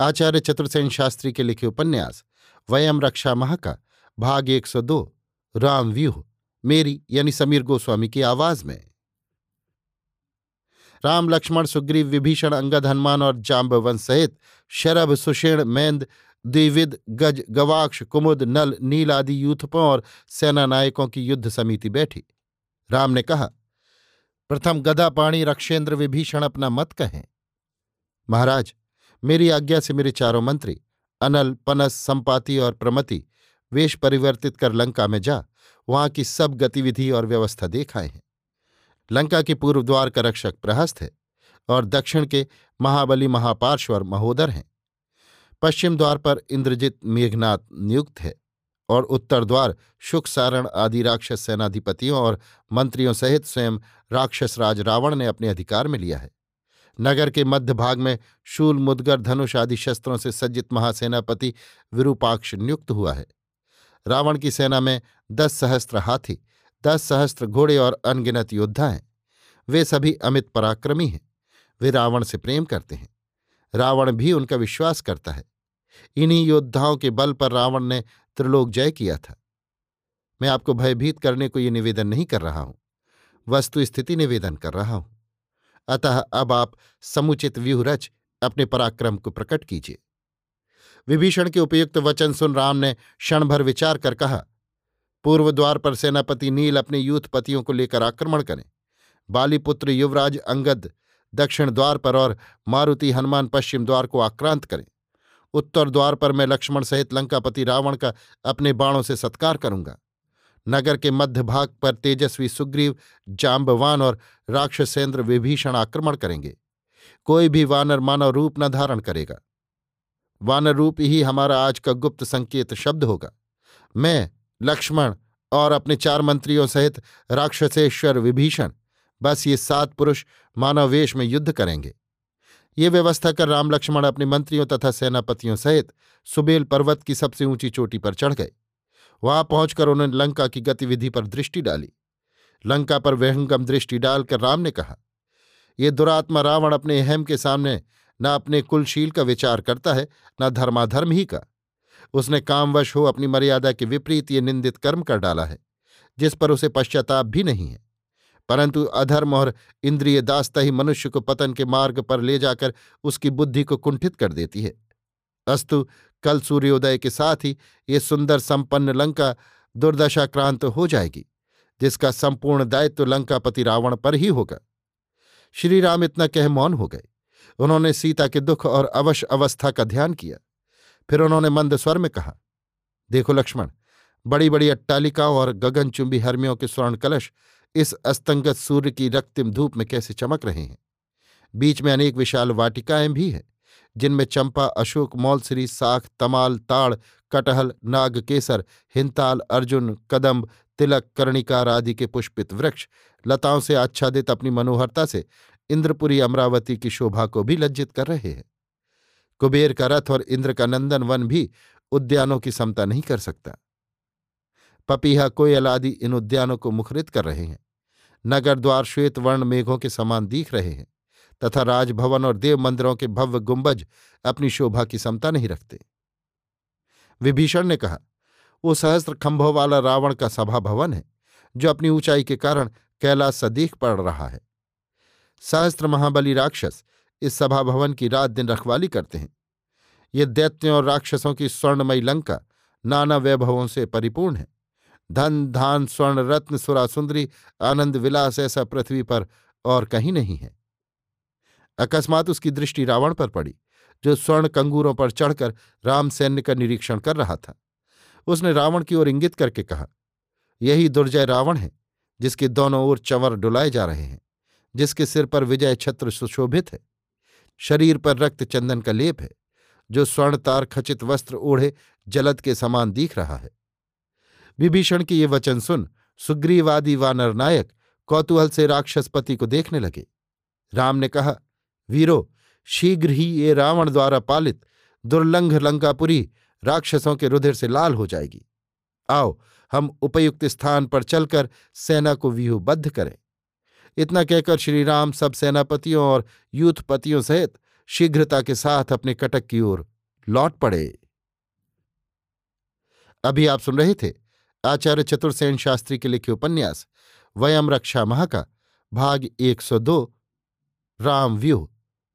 आचार्य चतुर्सेन शास्त्री के लिखे उपन्यास, वयम रक्षा माह का भाग 102 राम व्यूह, मेरी यानी समीर गोस्वामी की आवाज़ में। राम लक्ष्मण सुग्रीव विभीषण अंगद हनुमान और जाम्बवंश सहित शरभ, सुषेण, मैंद, द्विविद, गज, गवाक्ष, कुमुद, नल, नील आदि यूथपों और सेना नायकों की युद्ध समिति बैठी। राम ने कहा, प्रथम गदा पाणी रक्षेंद्र विभीषण अपना मत कहें। महाराज मेरी आज्ञा से मेरे चारों मंत्री, अनल, पनस, संपाति और प्रमति, वेश परिवर्तित कर लंका में जा, वहाँ की सब गतिविधि और व्यवस्था देख आए हैं। लंका के पूर्व द्वार का रक्षक प्रहस्त है और दक्षिण के महाबली महापार्श्वर महोदर हैं। पश्चिम द्वार पर इंद्रजित मेघनाथ नियुक्त है और उत्तर द्वार शुक सारण आदि राक्षस सेनाधिपतियों और मंत्रियों सहित स्वयं राक्षस राज रावण ने अपने अधिकार में लिया है। नगर के मध्य भाग में शूल, मुदगर, धनुष आदि शस्त्रों से सज्जित महासेनापति विरूपाक्ष नियुक्त हुआ है। रावण की सेना में दस सहस्त्र हाथी, दस सहस्त्र घोड़े और अनगिनत योद्धा हैं। वे सभी अमित पराक्रमी हैं। वे रावण से प्रेम करते हैं। रावण भी उनका विश्वास करता है। इन्हीं योद्धाओं के बल पर रावण ने त्रिलोक जय किया था। मैं आपको भयभीत करने को ये निवेदन नहीं कर रहा हूँ। वस्तु स्थिति निवेदन कर रहा हूँ। अतः अब आप समुचित व्यूह रच अपने पराक्रम को प्रकट कीजिए। विभीषण के उपयुक्त वचन सुन राम ने क्षणभर विचार कर कहा, पूर्व द्वार पर सेनापति नील अपने यूथपतियों को लेकर आक्रमण करें। बालीपुत्र युवराज अंगद दक्षिण द्वार पर और मारुति हनुमान पश्चिम द्वार को आक्रांत करें। उत्तर द्वार पर मैं लक्ष्मण सहित लंकापति रावण का अपने बाणों से सत्कार करूँगा। नगर के मध्य भाग पर तेजस्वी सुग्रीव जाम्बवान और राक्षसेंद्र विभीषण आक्रमण करेंगे। कोई भी वानर मानव रूप न धारण करेगा। वानर रूप ही हमारा आज का गुप्त संकेत शब्द होगा। मैं, लक्ष्मण और अपने चार मंत्रियों सहित राक्षसेश्वर विभीषण, बस ये सात पुरुष मानव वेश में युद्ध करेंगे। ये व्यवस्था कर राम लक्ष्मण अपने मंत्रियों तथा सेनापतियों सहित सुबेल पर्वत की सबसे ऊँची चोटी पर चढ़ गए। वहाँ पहुंचकर उन्होंने लंका की गतिविधि पर दृष्टि डाली। लंका पर व्यहंगम दृष्टि डालकर राम ने कहा, ये दुरात्मा रावण अपने अहम के सामने न अपने कुलशील का विचार करता है, न धर्माधर्म ही का। उसने कामवश हो अपनी मर्यादा के विपरीत ये निंदित कर्म कर डाला है, जिस पर उसे पश्चाताप भी नहीं है। परंतु अधर्म और इंद्रिय दास्ता ही मनुष्य को पतन के मार्ग पर ले जाकर उसकी बुद्धि को कुंठित कर देती है। अस्तु। कल सूर्योदय के साथ ही ये सुंदर संपन्न लंका दुर्दशाक्रांत हो जाएगी, जिसका संपूर्ण दायित्व लंकापति रावण पर ही होगा। श्रीराम इतना कह मौन हो गए। उन्होंने सीता के दुख और अवश अवस्था का ध्यान किया। फिर उन्होंने मंद स्वर में कहा, देखो लक्ष्मण बड़ी बड़ी अट्टालिकाओं और गगनचुंबी हर्मियों के स्वर्ण कलश इस अस्तंगत सूर्य की रक्तिम धूप में कैसे चमक रहे हैं। बीच में अनेक विशाल वाटिकाएँ भी हैं। जिनमें चंपा, अशोक, मौलसरी, साख, तमाल, ताड़, कटहल, नागकेसर, हिंताल, अर्जुन, कदम्ब, तिलक कर्णिकार आदि के पुष्पित वृक्ष लताओं से आच्छादित अपनी मनोहरता से इंद्रपुरी, अमरावती की शोभा को भी लज्जित कर रहे हैं। कुबेर का रथ और इंद्र का नंदन वन भी उद्यानों की समता नहीं कर सकता। पपीहा, कोयल आदि इन उद्यानों को मुखरित कर रहे हैं। नगर, द्वार, श्वेत, वर्ण, मेघों के समान दिख रहे हैं। तथा राजभवन और देव मंदिरों के भव्य गुंबज अपनी शोभा की समता नहीं रखते। विभीषण ने कहा, वो सहस्त्र खंभों वाला रावण का सभा भवन है, जो अपनी ऊंचाई के कारण कैलाश सदीख पड़ रहा है। सहस्त्र महाबली राक्षस इस सभा भवन की रात दिन रखवाली करते हैं। ये दैत्यों और राक्षसों की स्वर्णमयी लंका नाना वैभवों से परिपूर्ण है। धन, धान, स्वर्ण, रत्न सुरा सुंदरी आनंद, विलास ऐसा पृथ्वी पर और कहीं नहीं है। अकस्मात उसकी दृष्टि रावण पर पड़ी, जो स्वर्ण कंगूरों पर चढ़कर राम सैन्य का निरीक्षण कर रहा था। उसने रावण की ओर इंगित करके कहा, यही दुर्जय रावण है, जिसके दोनों ओर चंवर डुलाए जा रहे हैं, जिसके सिर पर विजय छत्र सुशोभित है। शरीर पर रक्त चंदन का लेप है, जो स्वर्ण तार खचित वस्त्र ओढ़े जलद के समान दिख रहा है। विभीषण के ये वचन सुन सुग्रीवादी वानर नायक कौतूहल से राक्षसपति को देखने लगे। राम ने कहा वीरो, शीघ्र ही ये रावण द्वारा पालित दुर्लंघ लंकापुरी राक्षसों के रुधिर से लाल हो जाएगी। आओ, हम उपयुक्त स्थान पर चलकर सेना को व्यूहबद्ध करें। इतना कहकर श्रीराम सब सेनापतियों और यूथपतियों सहित शीघ्रता के साथ अपने कटक की ओर लौट पड़े। अभी आप सुन रहे थे आचार्य चतुर्सेन शास्त्री के लिखे उपन्यास, वयम रक्षा महा का भाग 102 राम व्यूह।